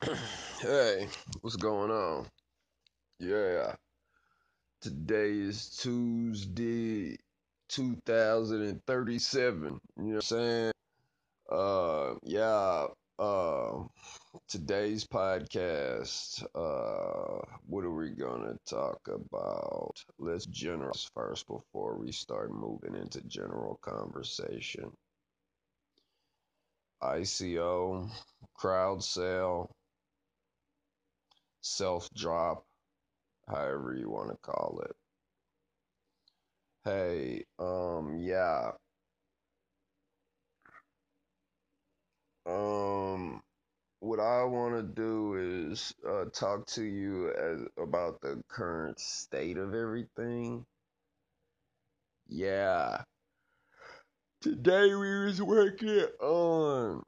hey, what's going on? Yeah, today is Tuesday, 2037. You know what I'm saying? Uh, yeah, uh, today's podcast, uh, what are we gonna talk about? Let's general first before we start moving into general conversation. ICO, crowd sale, self drop, however you want to call it. Hey, um, yeah. Um, what I want to do is uh, talk to you as, about the current state of everything. Yeah. Today we was working on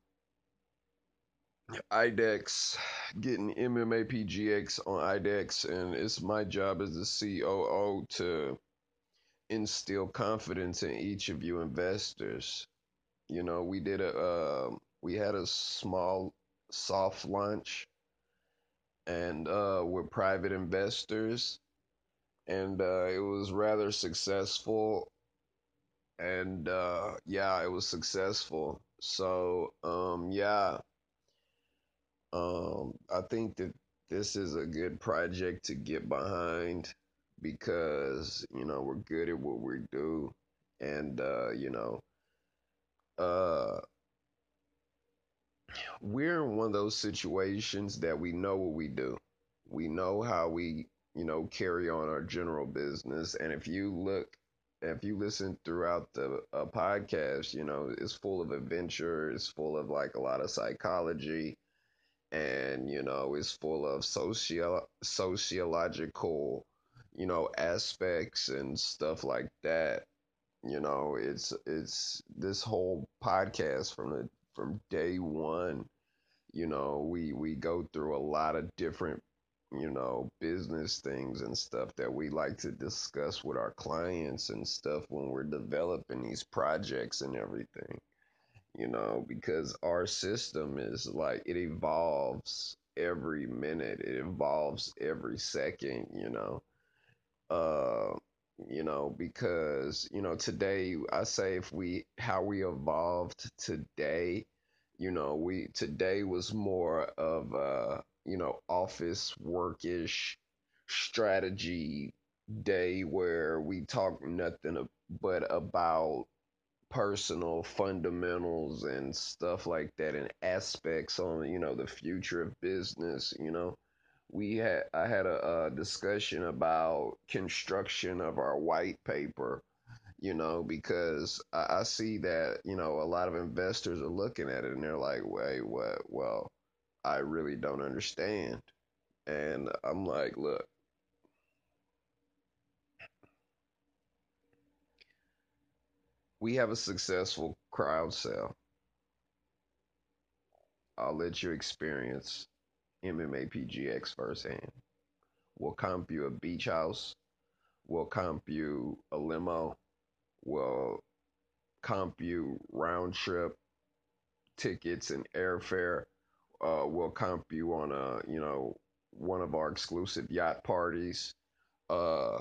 IDEX, getting MMA PGX on IDEX, and it's my job as the COO to instill confidence in each of you investors. You know, we did a uh, we had a small soft launch, and uh, with private investors, and uh, it was rather successful and uh, yeah, it was successful. So um, yeah, um, I think that this is a good project to get behind because you know we're good at what we do, and uh, you know, uh, we're in one of those situations that we know what we do. We know how we, you know, carry on our general business. And if you look if you listen throughout the podcast, you know, it's full of adventure. It's full of like a lot of psychology, and you know, it's full of socio sociological, you know, aspects and stuff like that. You know, it's it's this whole podcast from the from day one. You know, we we go through a lot of different you know, business things and stuff that we like to discuss with our clients and stuff when we're developing these projects and everything, you know, because our system is like it evolves every minute, it evolves every second, you know. Uh, you know, because, you know, today I say if we how we evolved today, you know, we today was more of a you know, office workish strategy day where we talk nothing but about personal fundamentals and stuff like that and aspects on you know the future of business you know we had i had a, a discussion about construction of our white paper you know because I, I see that you know a lot of investors are looking at it and they're like wait what well I really don't understand. And I'm like, look, we have a successful crowd sale. I'll let you experience MMA PGX firsthand. We'll comp you a beach house. We'll comp you a limo. We'll comp you round trip tickets and airfare uh, we'll comp you on a you know one of our exclusive yacht parties. Uh,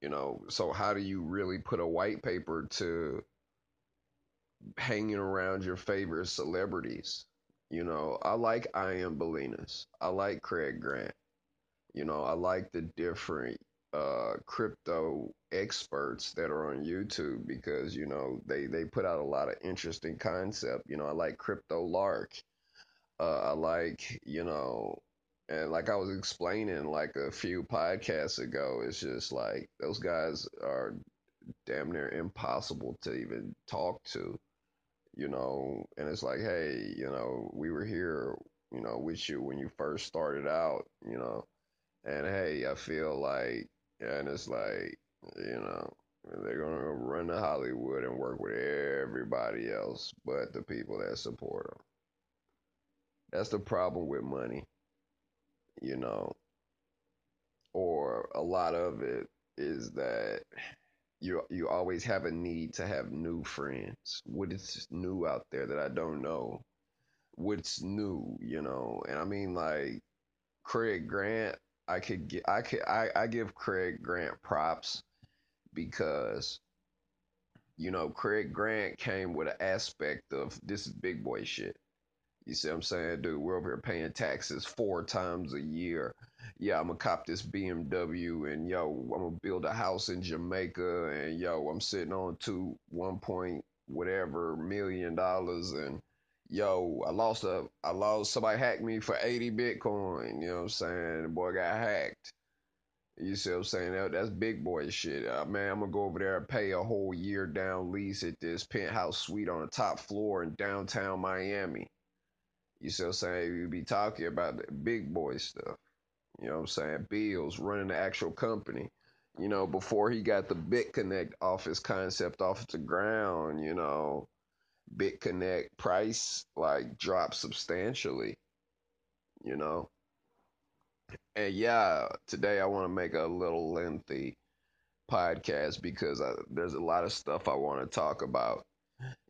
you know, so how do you really put a white paper to hanging around your favorite celebrities? You know, I like Ian Balinas. I like Craig Grant. You know, I like the different uh, crypto experts that are on YouTube because you know they they put out a lot of interesting concept. You know, I like Crypto Lark. Uh, I like you know, and like I was explaining like a few podcasts ago, it's just like those guys are damn near impossible to even talk to. You know, and it's like, hey, you know, we were here, you know, with you when you first started out, you know, and hey, I feel like and it's like, you know, they're to run to Hollywood and work with everybody else but the people that support them. That's the problem with money, you know, or a lot of it is that you you always have a need to have new friends. What is new out there that I don't know? what's new, you know. And I mean like Craig Grant, I could get I could I, I give Craig Grant props because you know Craig Grant came with an aspect of this is big boy shit. You see what I'm saying? Dude, we're over here paying taxes four times a year. Yeah, I'm gonna cop this BMW and yo, I'm gonna build a house in Jamaica and yo, I'm sitting on two one point whatever million dollars and yo, I lost a I lost somebody hacked me for 80 Bitcoin, you know what I'm saying? The boy got hacked. You see what I'm saying? That, that's big boy shit. Uh, man, I'm gonna go over there and pay a whole year down lease at this penthouse suite on the top floor in downtown Miami. You see what I'm saying? You be talking about the big boy stuff. You know what I'm saying? Bills running the actual company. You know, before he got the BitConnect office concept off the ground, you know, BitConnect price like dropped substantially. You know. And yeah, today I want to make a little lengthy podcast because I, there's a lot of stuff I want to talk about.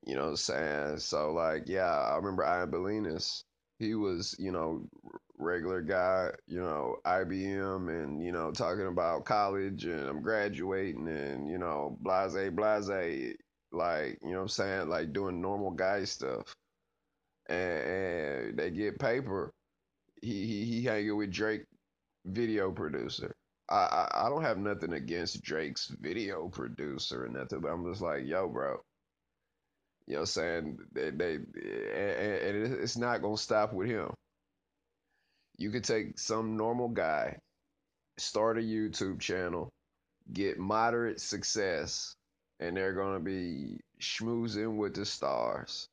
You know what I'm saying? So like, yeah, I remember Ian Balinas. He was, you know, regular guy, you know, IBM and, you know, talking about college and I'm graduating and, you know, blase, blase, like, you know what I'm saying? Like doing normal guy stuff. And, and they get paper. He, he, he hanging with Drake video producer. I, I, I don't have nothing against Drake's video producer or nothing, but I'm just like, yo, bro, you know what I'm saying? They, they and, it's not to stop with him. You could take some normal guy, start a YouTube channel, get moderate success, and they're to be schmoozing with the stars.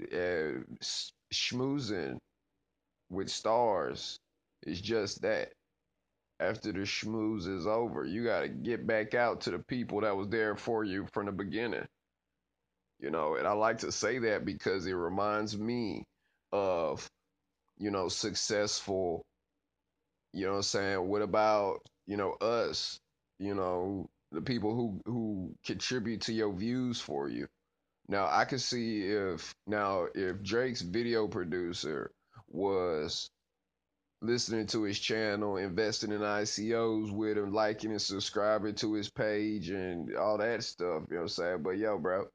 Uh, schmoozing with stars is just that. After the schmooze is over, you got to get back out to the people that was there for you from the beginning. You know, and I like to say that because it reminds me of, you know, successful, you know what I'm saying? What about, you know, us, you know, the people who who contribute to your views for you. Now, I could see if now if Drake's video producer was listening to his channel, investing in ICOs with him, liking and subscribing to his page and all that stuff, you know what I'm saying? But yo, bro,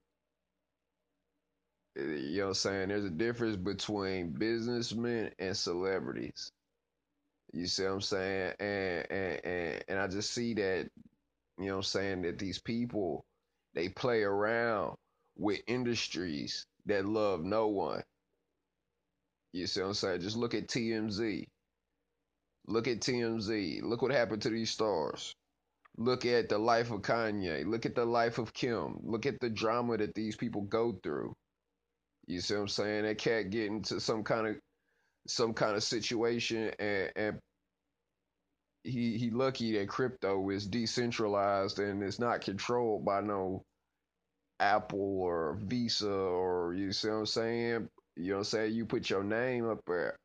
you know what I'm saying? There's a difference between businessmen and celebrities. You see what I'm saying? And and and, and I just see that, you know what I'm saying, that these people they play around with industries that love no one. You see what I'm saying? Just look at TMZ. Look at TMZ. Look what happened to these stars. Look at the life of Kanye. Look at the life of Kim. Look at the drama that these people go through. You see what I'm saying? That cat get into some kind of some kind of situation and, and he he lucky that crypto is decentralized and it's not controlled by no Apple or Visa or you see what I'm saying? You know what I'm saying? You put your name up there.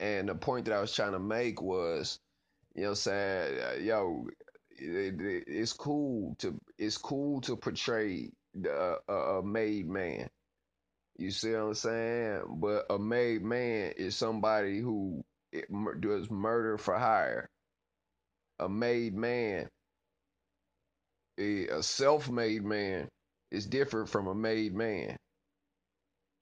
And the point that I was trying to make was, you know what I'm saying, uh, yo, it, it, it's cool to it's cool to portray a made man. You see what I'm saying? But a made man is somebody who does murder for hire. A made man, a self-made man, is different from a made man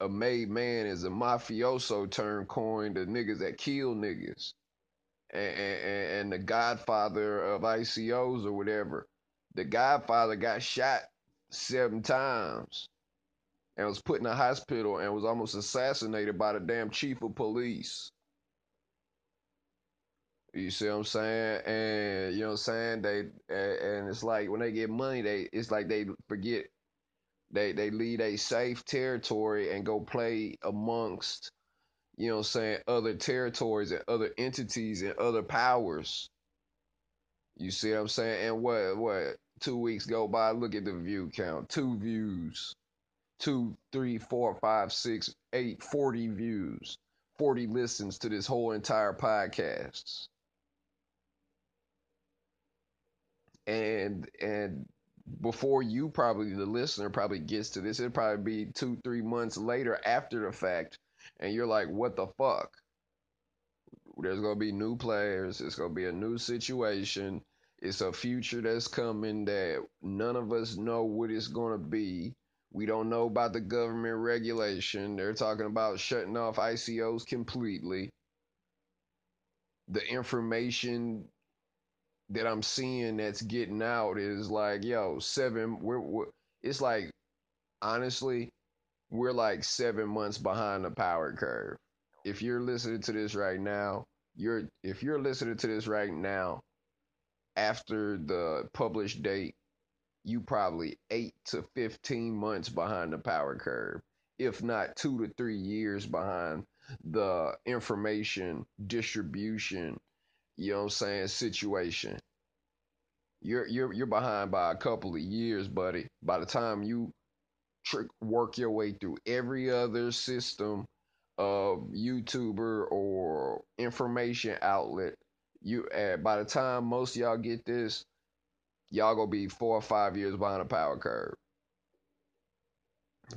a made man is a mafioso term coined to niggas that kill niggas. And, and, and the godfather of ICOs or whatever, the godfather got shot seven times and was put in a hospital and was almost assassinated by the damn chief of police. You see what I'm saying? And you know what I'm saying? They and it's like when they get money, they it's like they forget they they lead a safe territory and go play amongst, you know, what I'm saying other territories and other entities and other powers. You see what I'm saying? And what what two weeks go by? Look at the view count. Two views. Two, three, four, five, six, eight, 40 views. 40 listens to this whole entire podcast. And and before you probably the listener probably gets to this, it'll probably be two, three months later after the fact, and you're like, what the fuck? There's gonna be new players, it's gonna be a new situation, it's a future that's coming that none of us know what it's gonna be. We don't know about the government regulation. They're talking about shutting off ICOs completely. The information that I'm seeing that's getting out is like, yo, seven. We're, we're it's like, honestly, we're like seven months behind the power curve. If you're listening to this right now, you're if you're listening to this right now, after the published date, you probably eight to fifteen months behind the power curve, if not two to three years behind the information distribution. You know what I'm saying? Situation you're you're you're behind by a couple of years, buddy. By the time you trick work your way through every other system of YouTuber or information outlet, you uh, by the time most y'all get this, y'all gonna be four or five years behind a power curve.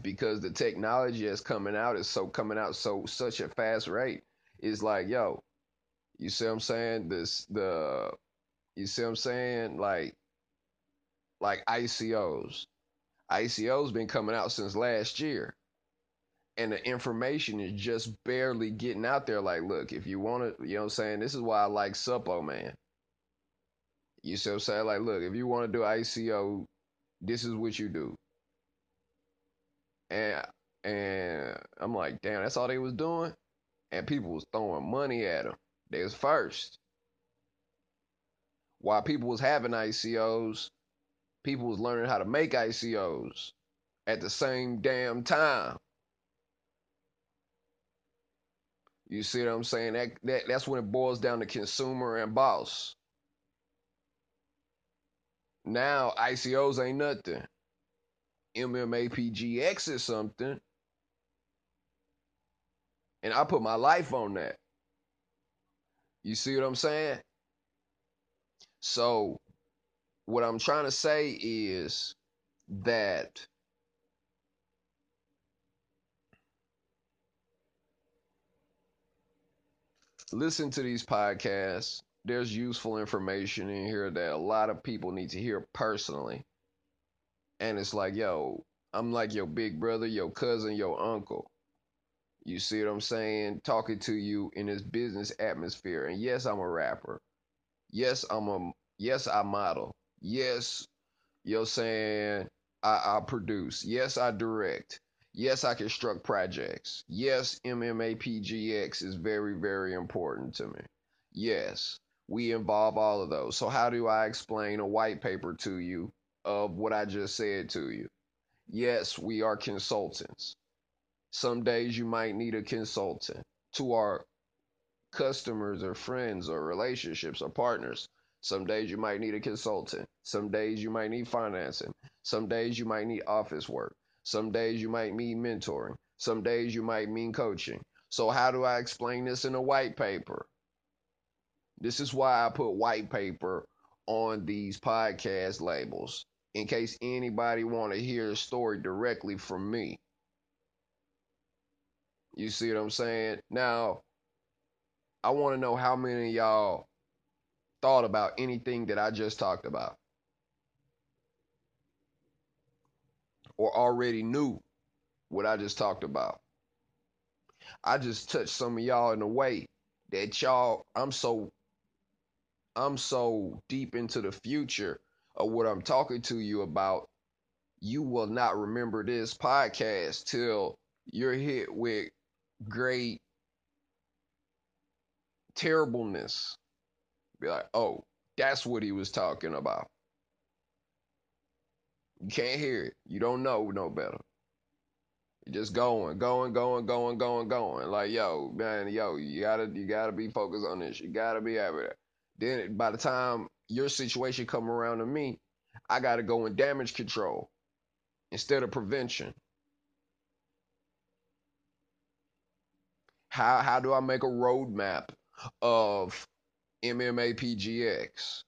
Because the technology that's coming out is so coming out so such a fast rate. It's like, yo, you see what I'm saying? This the you see what I'm saying? Like, like ICOs. ICOs been coming out since last year. And the information is just barely getting out there. Like, look, if you want to, you know what I'm saying? This is why I like Suppoman. You see what? Like, look, if you want to do ICO, this is what you do. And and I'm like, damn, that's all they was doing? And people was throwing money at them. They was first while people was having ICOs, people was learning how to make ICOs at the same damn time. You see what I'm saying? That, that that's when it boils down to consumer and boss. Now ICOs ain't nothing. MMAPGX is something. And I put my life on that. You see what I'm saying? So, what I'm trying to say is that listen to these podcasts. There's useful information in here that a lot of people need to hear personally. And it's like, yo, I'm like your big brother, your cousin, your uncle. You see what I'm saying? Talking to you in this business atmosphere. And yes, I'm a rapper. Yes, I'm a yes, I model. Yes, you know saying I, I produce. Yes, I direct. Yes, I construct projects. Yes, MMAPGX is very, very important to me. Yes, we involve all of those. So, how do I explain a white paper to you of what I just said to you? Yes, we are consultants. Some days you might need a consultant to our customers or friends or relationships or partners. Some days you might need a consultant. Some days you might need financing. Some days you might need office work. Some days you might need mentoring. Some days you might mean coaching. So, how do I explain this in a white paper? This is why I put white paper on these podcast labels in case anybody want to hear a story directly from me. You see what I'm saying? Now, I want to know how many y'all thought about anything that I just talked about or already knew what I just talked about. I just touched some of y'all in a way that y'all I'm so I'm so deep into the future of what I'm talking to you about. You will not remember this podcast till you're hit with great terribleness. Be like, oh, that's what he was talking about. You can't hear it. You don't know no better. You're just going, going, going, going, going, going. Like, yo, man, yo, you gotta, you gotta be focused on this. You gotta be to. Then by the time your situation come around to me, I gotta go in damage control instead of prevention. How how do I make a roadmap of MMAPGX?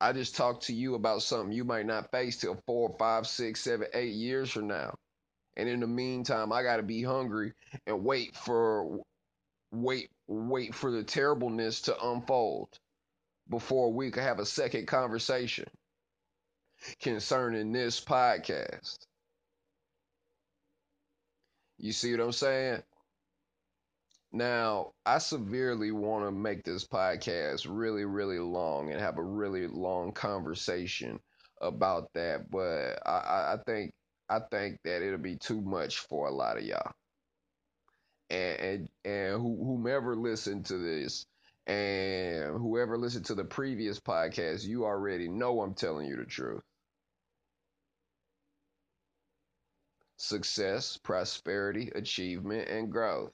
I just talked to you about something you might not face till four, five, six, seven, eight years from now. And in the meantime, I got to be hungry and wait for wait wait for the terribleness to unfold before we could have a second conversation concerning this podcast. You see what I'm saying? Now, I severely want to make this podcast really, really long and have a really long conversation about that, but I, I think I think that it'll be too much for a lot of y'all. And and, and whomever listened to this and whoever listened to the previous podcast, you already know I'm telling you the truth. Success, prosperity, achievement, and growth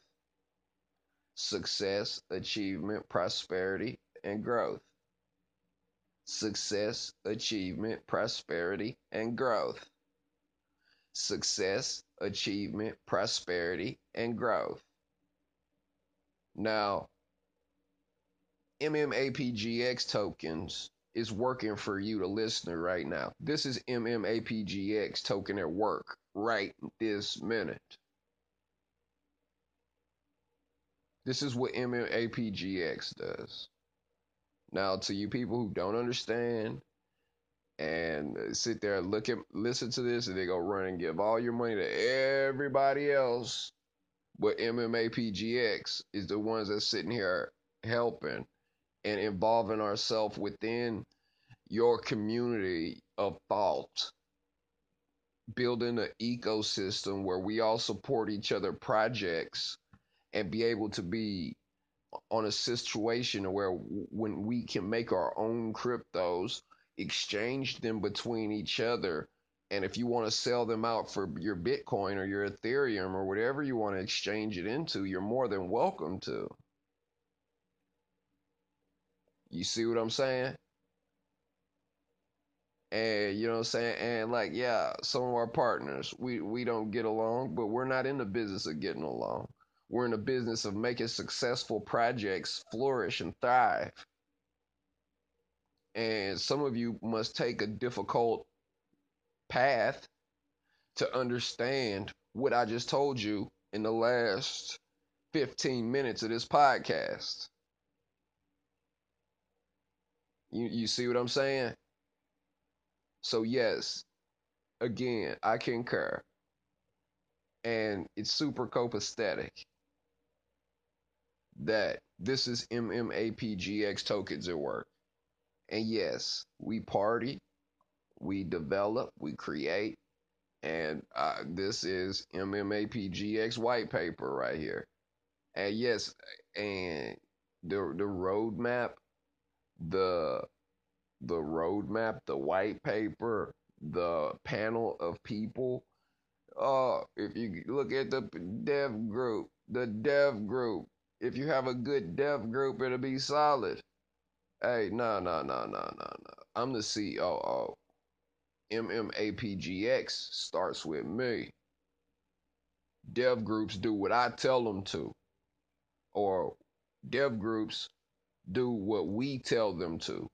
success, achievement, prosperity, and growth. Success, achievement, prosperity, and growth. Success, achievement, prosperity, and growth. Now, MMAPGX tokens is working for you, the listener, right now. This is MMAPGX token at work right this minute. This is what MMAPGX does. Now, to you people who don't understand and sit there and look at listen to this and they go run and give all your money to everybody else, but MMAPGX is the ones that's sitting here helping and involving ourselves within your community of thought building an ecosystem where we all support each other projects and be able to be on a situation where when we can make our own cryptos, exchange them between each other, and if you want to sell them out for your Bitcoin or your Ethereum or whatever you want to exchange it into, you're more than welcome to. You see what I'm saying? And you know what I'm saying? And like, yeah, some of our partners, we, we don't get along, but we're not in the business of getting along. We're in the business of making successful projects flourish and thrive. And some of you must take a difficult path to understand what I just told you in the last 15 minutes of this podcast. You you see what I'm saying? So yes, again, I concur. And it's super copacetic that this is MMAPGX tokens at work. And yes, we party, we develop, we create, and uh, this is MMAPGX white paper right here. And yes, and the the roadmap, the the roadmap, the white paper, the panel of people. Uh, if you look at the dev group, the dev group, if you have a good dev group, it'll be solid. Hey, no, no, no, no, no, no. I'm the COO. MMAPGX starts with me. Dev groups do what I tell them to, or dev groups do what we tell them to.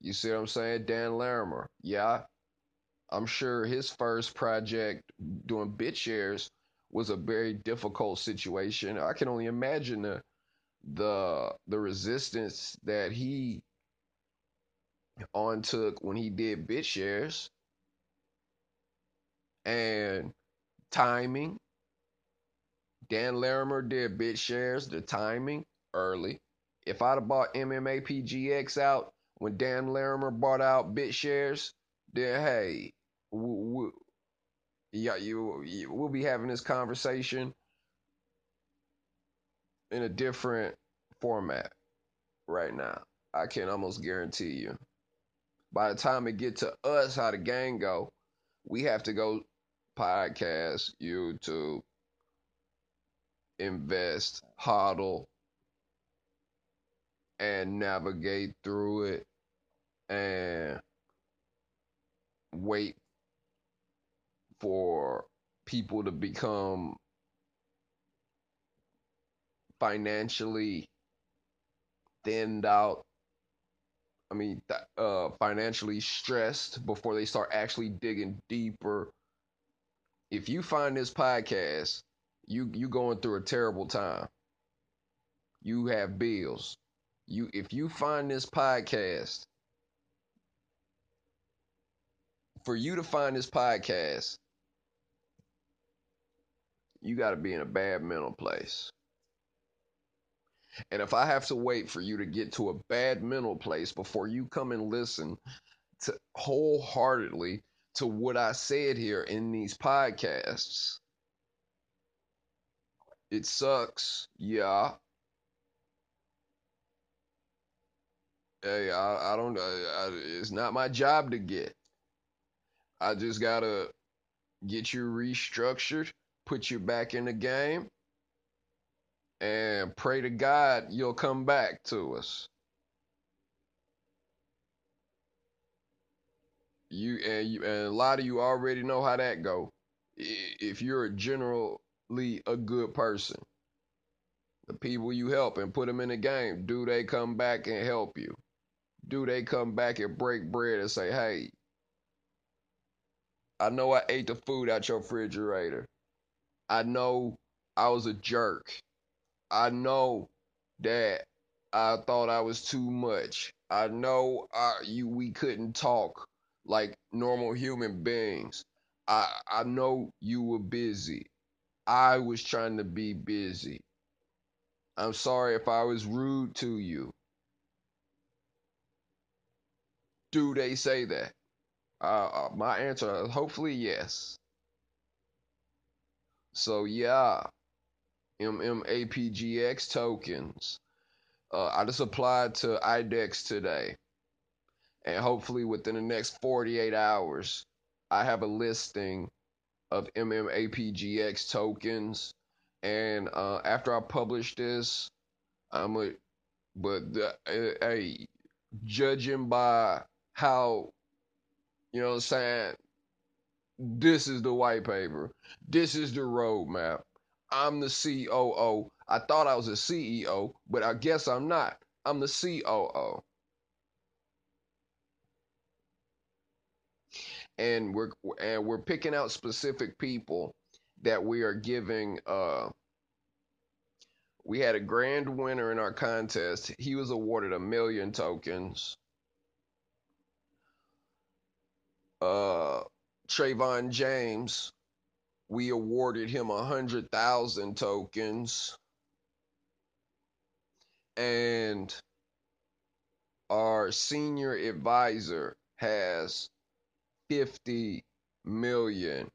You see what I'm saying? Dan Larimer. Yeah. I'm sure his first project doing BitShares was a very difficult situation. I can only imagine the the the resistance that he on took when he did BitShares and timing. Dan Larimer did BitShares, the timing early. If I'd have bought MMAPGX out when Dan Larimer bought out BitShares, then hey, yeah, you, you we'll be having this conversation in a different format right now. I can almost guarantee you. By the time it get to us, how the gang go, we have to go podcast, YouTube, invest, hodl, and navigate through it and wait for people to become financially thinned out I mean, uh, financially stressed before they start actually digging deeper. If you find this podcast, you you going through a terrible time. You have bills. You if you find this podcast, for you to find this podcast, you got to be in a bad mental place. And if I have to wait for you to get to a bad mental place before you come and listen to wholeheartedly to what I said here in these podcasts, it sucks. Yeah. Hey, I, I don't. It's not my job to get. I just gotta get you restructured, put you back in the game, and pray to God you'll come back to us. You and you and a lot of you already know how that go. If you're generally a good person, the people you help and put them in the game, do they come back and help you? Do they come back and break bread and say, "Hey, I know I ate the food out your refrigerator. I know I was a jerk. I know that I thought I was too much. I know I, you we couldn't talk like normal human beings. I I know you were busy. I was trying to be busy. I'm sorry if I was rude to you. Do they say that? Uh, uh my answer is hopefully yes. So yeah, MMAPGX tokens. Uh, I just applied to IDEX today. And hopefully within the next 48 hours, I have a listing of MMAPGX tokens. And uh, after I publish this, I'm a, but the, uh, hey, judging by how, you know what I'm saying, this is the white paper, this is the roadmap. I'm the COO. I thought I was a CEO, but I guess I'm not. I'm the COO. And we're and we're picking out specific people that we are giving uh we had a grand winner in our contest. He was awarded a million tokens. Uh Trayvon James we awarded him a hundred thousand tokens and our senior advisor has 50 million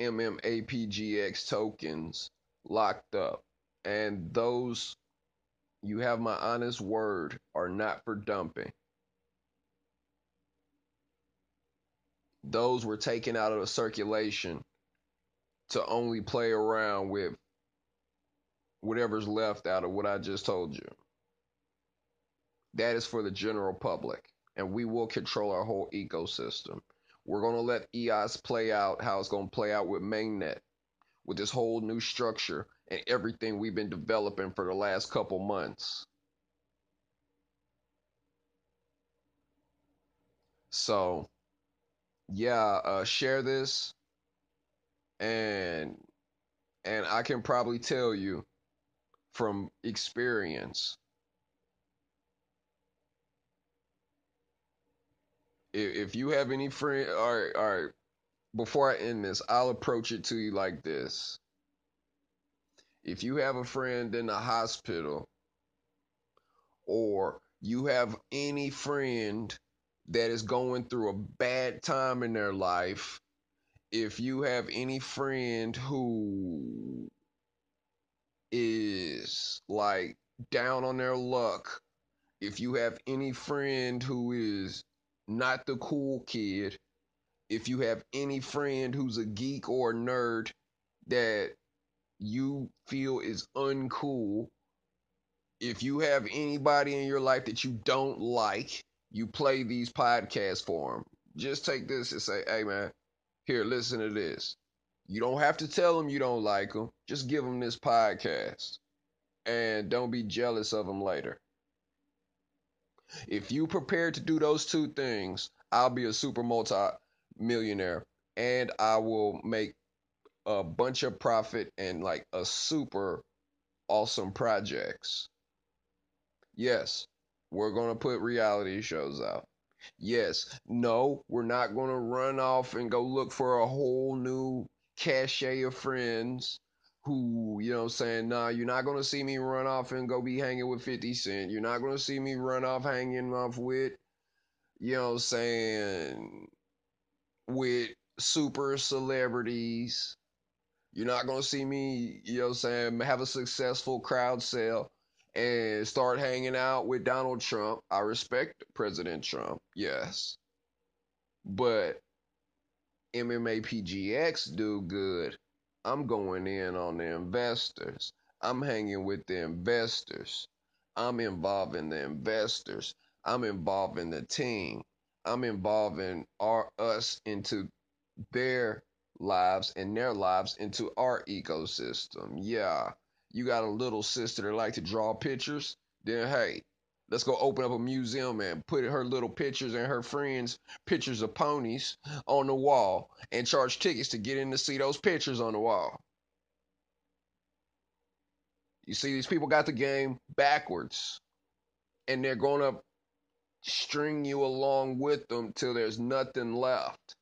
MMAPGX tokens locked up. And those, you have my honest word, are not for dumping. Those were taken out of the circulation to only play around with whatever's left out of what I just told you. That is for the general public, and we will control our whole ecosystem. We're going to let EOS play out how it's going to play out with mainnet, with this whole new structure and everything we've been developing for the last couple months. So, yeah, uh, share this and and I can probably tell you from experience if, you have any friend all right all right before I end this I'll approach it to you like this. If you have a friend in the hospital or you have any friend that is going through a bad time in their life if you have any friend who is like down on their luck, if you have any friend who is not the cool kid, if you have any friend who's a geek or a nerd that you feel is uncool, if you have anybody in your life that you don't like, you play these podcasts for them. Just take this and say, hey man, here, listen to this. You don't have to tell them you don't like them. Just give them this podcast. And don't be jealous of them later. If you prepare to do those two things, I'll be a super multi millionaire and I will make a bunch of profit and like a super awesome projects. Yes, we're going to put reality shows out. Yes, no, we're not going to run off and go look for a whole new cachet of friends who, you know, saying, nah, you're not going to see me run off and go be hanging with 50 Cent. You're not going to see me run off hanging off with, you know, saying, with super celebrities. You're not going to see me, you know, saying, have a successful crowd sale and start hanging out with Donald Trump. I respect President Trump, yes. But MMA PGX do good. I'm going in on the investors. I'm hanging with the investors. I'm involving the investors. I'm involving the team. I'm involving our us into their lives and their lives into our ecosystem. Yeah. You got a little sister that like to draw pictures, then hey, let's go open up a museum and put her little pictures and her friends' pictures of ponies on the wall and charge tickets to get in to see those pictures on the wall. You see, these people got the game backwards, and they're going to string you along with them till there's nothing left.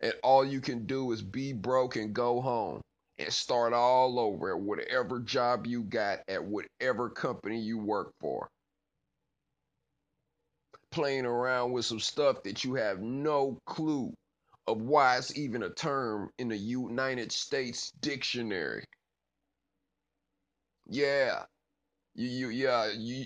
And all you can do is be broke and go home and start all over at whatever job you got at whatever company you work for playing around with some stuff that you have no clue of why it's even a term in the United States dictionary. Yeah. You, you yeah, you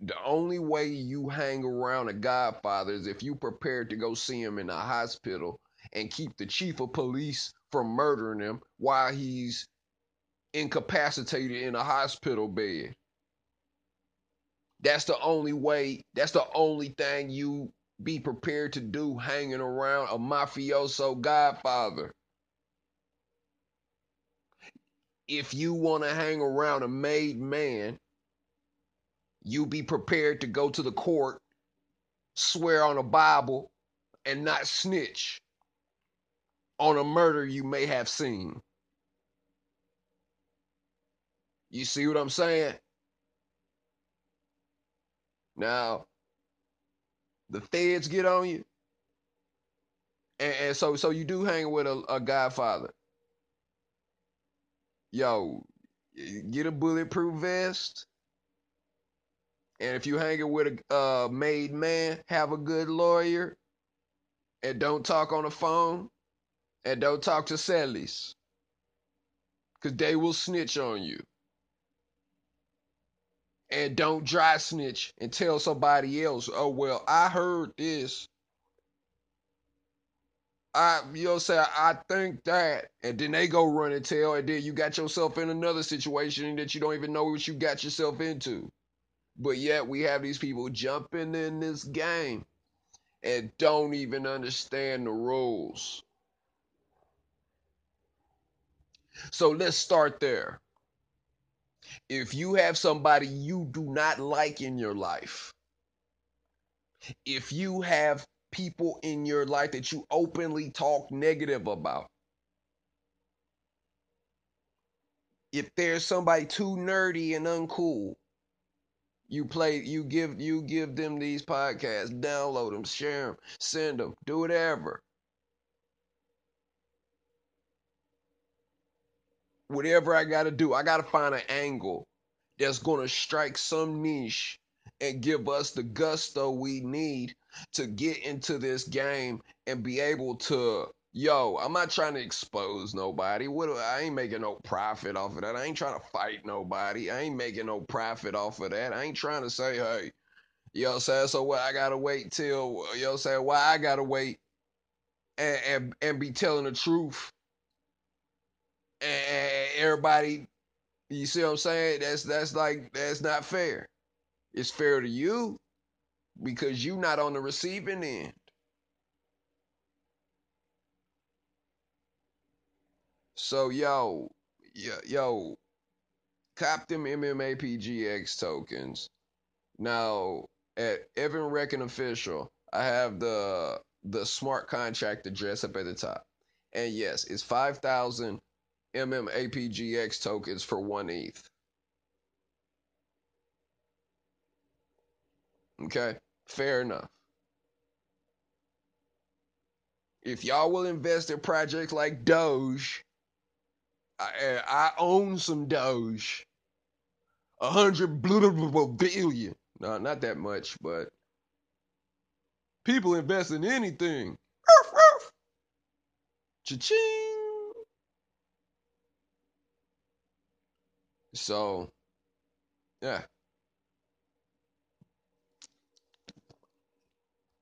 the only way you hang around a godfather is if you prepared to go see him in the hospital and keep the chief of police from murdering him while he's incapacitated in a hospital bed. That's the only way, that's the only thing you be prepared to do hanging around a mafioso godfather. If you want to hang around a made man, you be prepared to go to the court, swear on a Bible, and not snitch on a murder you may have seen. You see what I'm saying? Now, the feds get on you. And, and so so you do hang with a, a godfather. Yo, get a bulletproof vest. And if you hanging with a uh, made man, have a good lawyer. And don't talk on the phone. And don't talk to Sallys. Because they will snitch on you and don't dry snitch and tell somebody else, oh well, I heard this. I you know say I think that and then they go run and tell and then you got yourself in another situation that you don't even know what you got yourself into. But yet we have these people jumping in this game and don't even understand the rules. So let's start there if you have somebody you do not like in your life, if you have people in your life that you openly talk negative about, if there's somebody too nerdy and uncool, you play, you give, you give them these podcasts, download them, share them, send them, do whatever. Whatever I got to do, I got to find an angle that's going to strike some niche and give us the gusto we need to get into this game and be able to yo i'm not trying to expose nobody. What i ain't making no profit off of that. I ain't trying to fight nobody. I ain't making no profit off of that. I ain't trying to say hey you know saying so what i gotta wait till you know saying why i gotta wait and, and and be telling the truth everybody, you see what I'm saying? That's that's like that's not fair. It's fair to you because you're not on the receiving end. So yo, yo, yo, cop them MMA PGX tokens. Now, at Evan Reckon official. I have the the smart contract address up at the top, and yes, it's five thousand MMAPGX tokens for one ETH. Okay, fair enough. If y'all will invest in projects like Doge, I, I own some Doge. A hundred billion. No, not that much, but people invest in anything. Cha-ching. So, yeah.